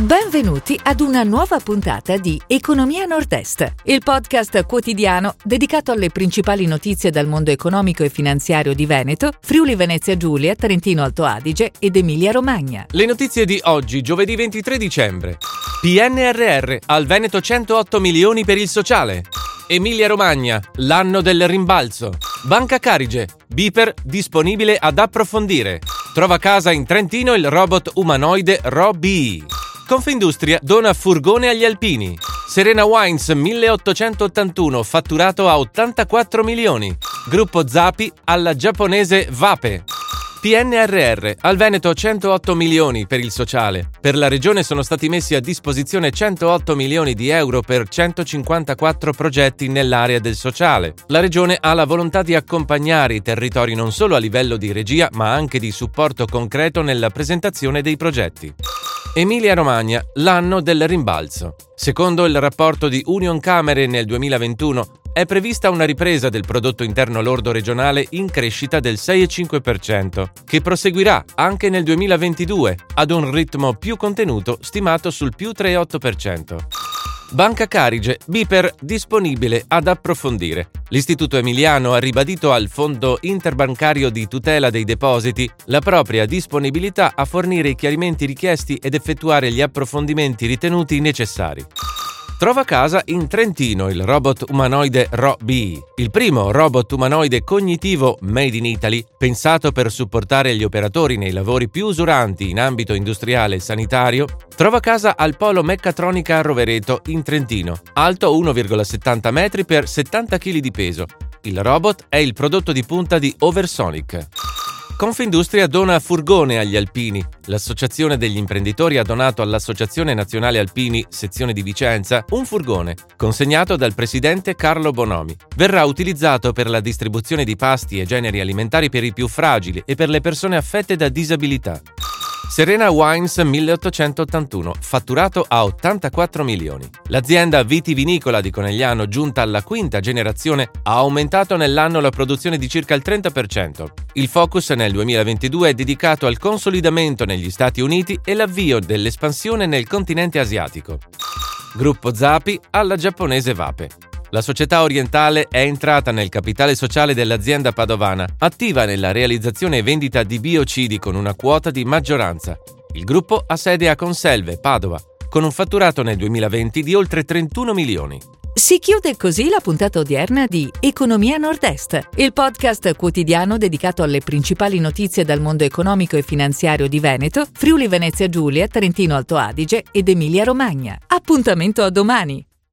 Benvenuti ad una nuova puntata di Economia Nord-Est, il podcast quotidiano dedicato alle principali notizie dal mondo economico e finanziario di Veneto, Friuli Venezia Giulia, Trentino Alto Adige ed Emilia Romagna. Le notizie di oggi, giovedì 23 dicembre. PNRR, al Veneto 108 milioni per il sociale. Emilia Romagna, l'anno del rimbalzo. Banca Carige, Biper disponibile ad approfondire. Trova casa in Trentino il robot umanoide Robbie. Confindustria dona furgone agli alpini. Serena Wines 1881 fatturato a 84 milioni. Gruppo Zapi alla giapponese Vape. PNRR, al Veneto 108 milioni per il sociale. Per la regione sono stati messi a disposizione 108 milioni di euro per 154 progetti nell'area del sociale. La regione ha la volontà di accompagnare i territori non solo a livello di regia, ma anche di supporto concreto nella presentazione dei progetti. Emilia-Romagna, l'anno del rimbalzo. Secondo il rapporto di Union Camere nel 2021, è prevista una ripresa del prodotto interno lordo regionale in crescita del 6,5%, che proseguirà anche nel 2022 ad un ritmo più contenuto stimato sul più 3,8%. Banca Carige, Biper disponibile ad approfondire. L'Istituto Emiliano ha ribadito al Fondo Interbancario di tutela dei depositi la propria disponibilità a fornire i chiarimenti richiesti ed effettuare gli approfondimenti ritenuti necessari. Trova casa in Trentino il robot umanoide Ro-B, il primo robot umanoide cognitivo made in Italy pensato per supportare gli operatori nei lavori più usuranti in ambito industriale e sanitario. Trova casa al Polo Meccatronica a Rovereto in Trentino, alto 1,70 metri per 70 kg di peso. Il robot è il prodotto di punta di Oversonic. Confindustria dona furgone agli alpini. L'associazione degli imprenditori ha donato all'Associazione Nazionale Alpini, sezione di Vicenza, un furgone, consegnato dal presidente Carlo Bonomi. Verrà utilizzato per la distribuzione di pasti e generi alimentari per i più fragili e per le persone affette da disabilità. Serena Wines 1881, fatturato a 84 milioni. L'azienda vitivinicola di Conegliano, giunta alla quinta generazione, ha aumentato nell'anno la produzione di circa il 30%. Il focus nel 2022 è dedicato al consolidamento negli Stati Uniti e l'avvio dell'espansione nel continente asiatico. Gruppo Zapi alla giapponese Vape. La società orientale è entrata nel capitale sociale dell'azienda padovana, attiva nella realizzazione e vendita di biocidi con una quota di maggioranza. Il gruppo ha sede a Conselve, Padova, con un fatturato nel 2020 di oltre 31 milioni. Si chiude così la puntata odierna di Economia Nord-Est, il podcast quotidiano dedicato alle principali notizie dal mondo economico e finanziario di Veneto, Friuli Venezia Giulia, Trentino Alto Adige ed Emilia Romagna. Appuntamento a domani!